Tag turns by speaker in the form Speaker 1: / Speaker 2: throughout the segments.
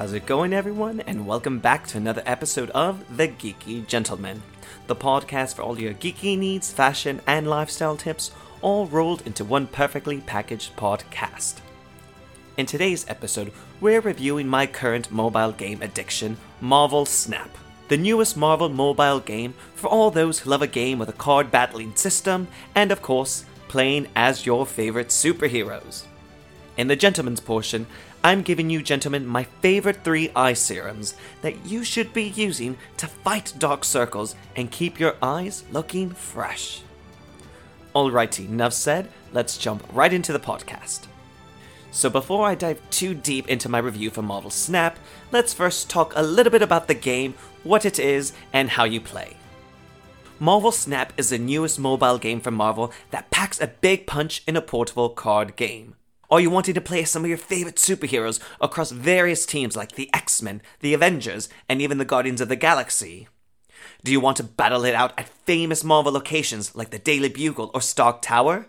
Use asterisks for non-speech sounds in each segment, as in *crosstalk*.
Speaker 1: How's it going, everyone? And welcome back to another episode of The Geeky Gentleman, the podcast for all your geeky needs, fashion, and lifestyle tips, all rolled into one perfectly packaged podcast. In today's episode, we're reviewing my current mobile game addiction, Marvel Snap, the newest Marvel mobile game for all those who love a game with a card battling system, and of course, playing as your favorite superheroes. In the gentleman's portion, I'm giving you, gentlemen, my favorite three eye serums that you should be using to fight dark circles and keep your eyes looking fresh. Alrighty, enough said, let's jump right into the podcast. So, before I dive too deep into my review for Marvel Snap, let's first talk a little bit about the game, what it is, and how you play. Marvel Snap is the newest mobile game from Marvel that packs a big punch in a portable card game. Are you wanting to play some of your favorite superheroes across various teams like the X Men, the Avengers, and even the Guardians of the Galaxy? Do you want to battle it out at famous Marvel locations like the Daily Bugle or Stark Tower?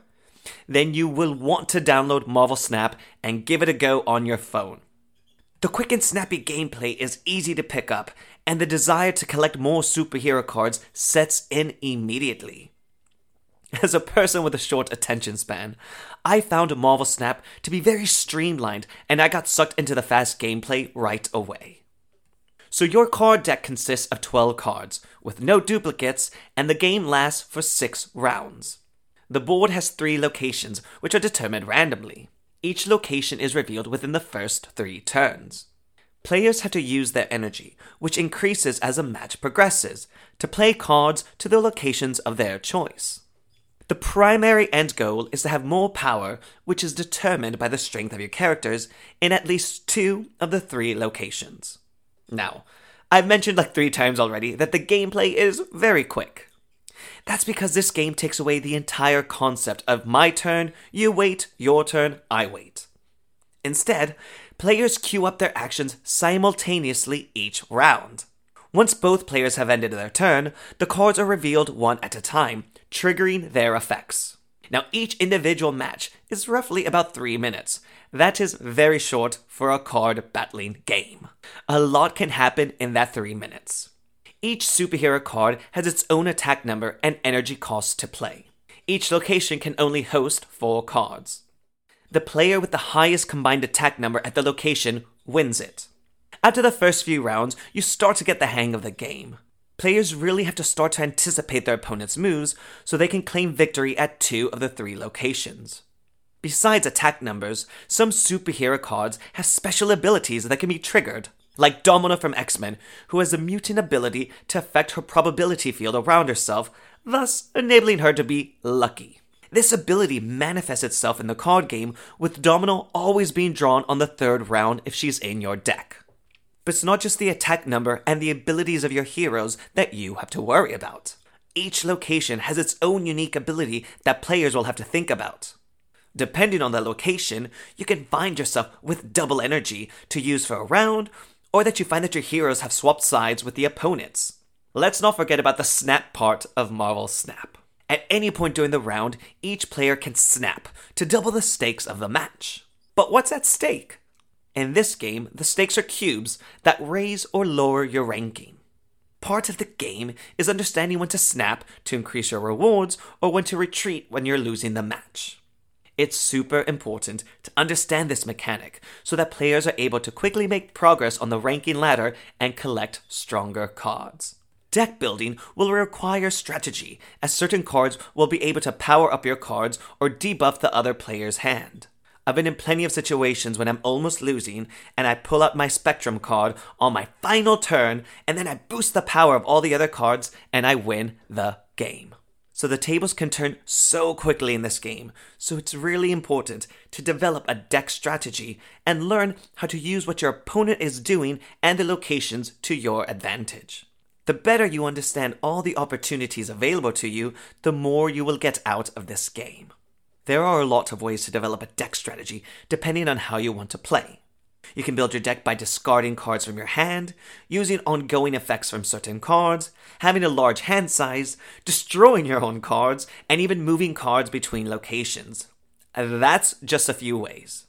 Speaker 1: Then you will want to download Marvel Snap and give it a go on your phone. The quick and snappy gameplay is easy to pick up, and the desire to collect more superhero cards sets in immediately. *laughs* As a person with a short attention span, I found Marvel Snap to be very streamlined and I got sucked into the fast gameplay right away. So, your card deck consists of 12 cards, with no duplicates, and the game lasts for 6 rounds. The board has 3 locations, which are determined randomly. Each location is revealed within the first 3 turns. Players have to use their energy, which increases as a match progresses, to play cards to the locations of their choice. The primary end goal is to have more power, which is determined by the strength of your characters, in at least two of the three locations. Now, I've mentioned like three times already that the gameplay is very quick. That's because this game takes away the entire concept of my turn, you wait, your turn, I wait. Instead, players queue up their actions simultaneously each round. Once both players have ended their turn, the cards are revealed one at a time, triggering their effects. Now, each individual match is roughly about 3 minutes. That is very short for a card battling game. A lot can happen in that 3 minutes. Each superhero card has its own attack number and energy cost to play. Each location can only host 4 cards. The player with the highest combined attack number at the location wins it. After the first few rounds, you start to get the hang of the game. Players really have to start to anticipate their opponent's moves so they can claim victory at two of the three locations. Besides attack numbers, some superhero cards have special abilities that can be triggered, like Domino from X Men, who has a mutant ability to affect her probability field around herself, thus enabling her to be lucky. This ability manifests itself in the card game, with Domino always being drawn on the third round if she's in your deck. But it's not just the attack number and the abilities of your heroes that you have to worry about. Each location has its own unique ability that players will have to think about. Depending on the location, you can find yourself with double energy to use for a round, or that you find that your heroes have swapped sides with the opponents. Let's not forget about the snap part of Marvel Snap. At any point during the round, each player can snap to double the stakes of the match. But what's at stake? In this game, the stakes are cubes that raise or lower your ranking. Part of the game is understanding when to snap to increase your rewards or when to retreat when you're losing the match. It's super important to understand this mechanic so that players are able to quickly make progress on the ranking ladder and collect stronger cards. Deck building will require strategy, as certain cards will be able to power up your cards or debuff the other player's hand. I've been in plenty of situations when I'm almost losing and I pull out my Spectrum card on my final turn and then I boost the power of all the other cards and I win the game. So the tables can turn so quickly in this game, so it's really important to develop a deck strategy and learn how to use what your opponent is doing and the locations to your advantage. The better you understand all the opportunities available to you, the more you will get out of this game. There are a lot of ways to develop a deck strategy depending on how you want to play. You can build your deck by discarding cards from your hand, using ongoing effects from certain cards, having a large hand size, destroying your own cards, and even moving cards between locations. That's just a few ways.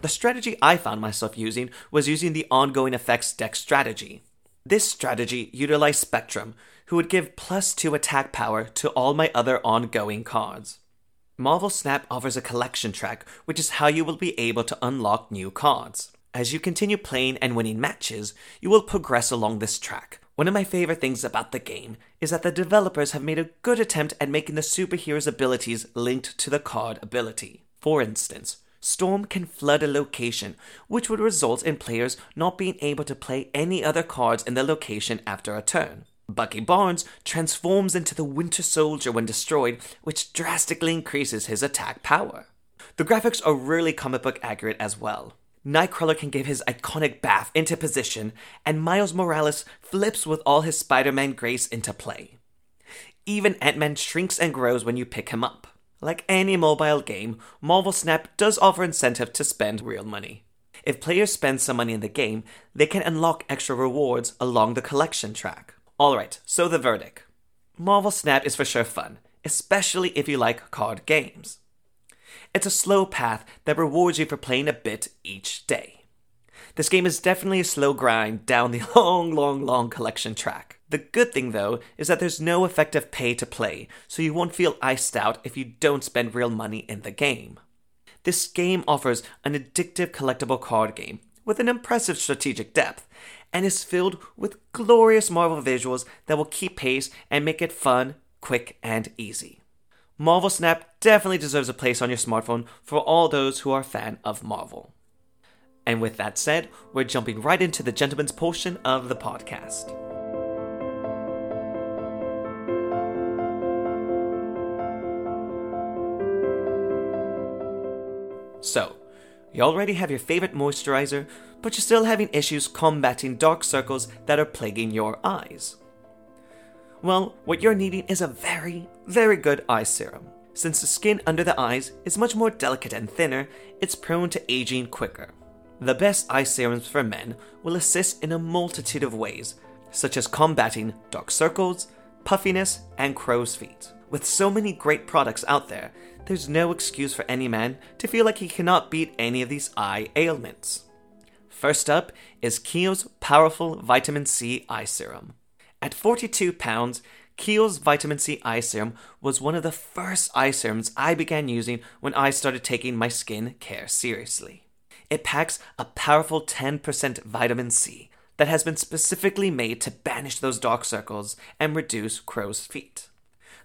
Speaker 1: The strategy I found myself using was using the ongoing effects deck strategy. This strategy utilized Spectrum, who would give plus 2 attack power to all my other ongoing cards. Marvel Snap offers a collection track, which is how you will be able to unlock new cards. As you continue playing and winning matches, you will progress along this track. One of my favorite things about the game is that the developers have made a good attempt at making the superhero's abilities linked to the card ability. For instance, Storm can flood a location, which would result in players not being able to play any other cards in the location after a turn. Bucky Barnes transforms into the Winter Soldier when destroyed, which drastically increases his attack power. The graphics are really comic book accurate as well. Nightcrawler can give his iconic bamf into position, and Miles Morales flips with all his Spider Man grace into play. Even Ant Man shrinks and grows when you pick him up. Like any mobile game, Marvel Snap does offer incentive to spend real money. If players spend some money in the game, they can unlock extra rewards along the collection track. Alright, so the verdict Marvel Snap is for sure fun, especially if you like card games. It's a slow path that rewards you for playing a bit each day. This game is definitely a slow grind down the *laughs* long, long, long collection track. The good thing though is that there's no effective pay to play, so you won't feel iced out if you don't spend real money in the game. This game offers an addictive collectible card game with an impressive strategic depth and is filled with glorious Marvel visuals that will keep pace and make it fun, quick, and easy. Marvel Snap definitely deserves a place on your smartphone for all those who are a fan of Marvel. And with that said, we're jumping right into the gentleman's portion of the podcast. So, you already have your favorite moisturizer, but you're still having issues combating dark circles that are plaguing your eyes. Well, what you're needing is a very, very good eye serum. Since the skin under the eyes is much more delicate and thinner, it's prone to aging quicker. The best eye serums for men will assist in a multitude of ways, such as combating dark circles, puffiness, and crow's feet. With so many great products out there, there's no excuse for any man to feel like he cannot beat any of these eye ailments. First up is Kiehl's powerful vitamin C eye serum. At 42 pounds, Kiehl's vitamin C eye serum was one of the first eye serums I began using when I started taking my skin care seriously. It packs a powerful 10% vitamin C that has been specifically made to banish those dark circles and reduce crow's feet.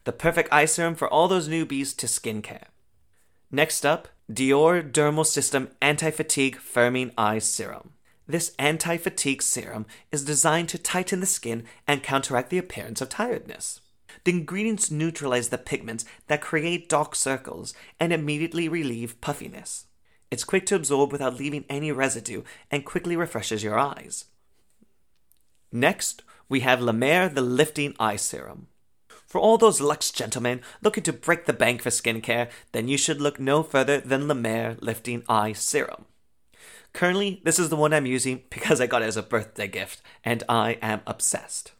Speaker 1: The perfect eye serum for all those newbies to skincare. Next up, Dior Dermal System Anti Fatigue Firming Eye Serum. This anti fatigue serum is designed to tighten the skin and counteract the appearance of tiredness. The ingredients neutralize the pigments that create dark circles and immediately relieve puffiness. It's quick to absorb without leaving any residue and quickly refreshes your eyes. Next, we have La Mer the Lifting Eye Serum. For all those luxe gentlemen looking to break the bank for skincare, then you should look no further than La Mer Lifting Eye Serum. Currently, this is the one I'm using because I got it as a birthday gift, and I am obsessed.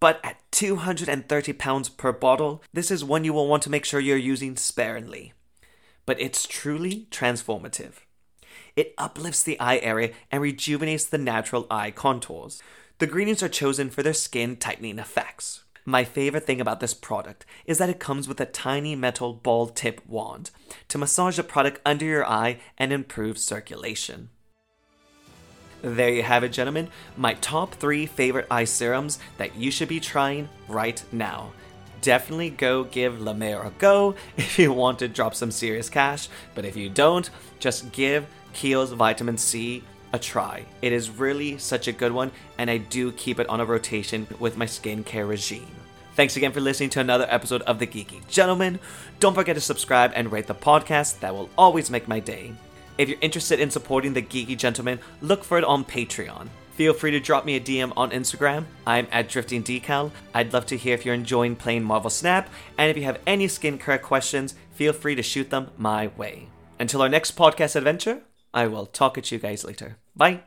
Speaker 1: But at 230 pounds per bottle, this is one you will want to make sure you're using sparingly. But it's truly transformative. It uplifts the eye area and rejuvenates the natural eye contours. The ingredients are chosen for their skin tightening effects. My favorite thing about this product is that it comes with a tiny metal ball tip wand to massage the product under your eye and improve circulation. There you have it, gentlemen. My top three favorite eye serums that you should be trying right now. Definitely go give La Mer a go *laughs* if you want to drop some serious cash, but if you don't, just give Kiehl's Vitamin C a try. It is really such a good one, and I do keep it on a rotation with my skincare regime. Thanks again for listening to another episode of The Geeky Gentleman. Don't forget to subscribe and rate the podcast, that will always make my day. If you're interested in supporting the Geeky Gentleman, look for it on Patreon. Feel free to drop me a DM on Instagram. I'm at Drifting DCal. I'd love to hear if you're enjoying playing Marvel Snap, and if you have any skincare questions, feel free to shoot them my way. Until our next podcast adventure, I will talk at you guys later. Bye.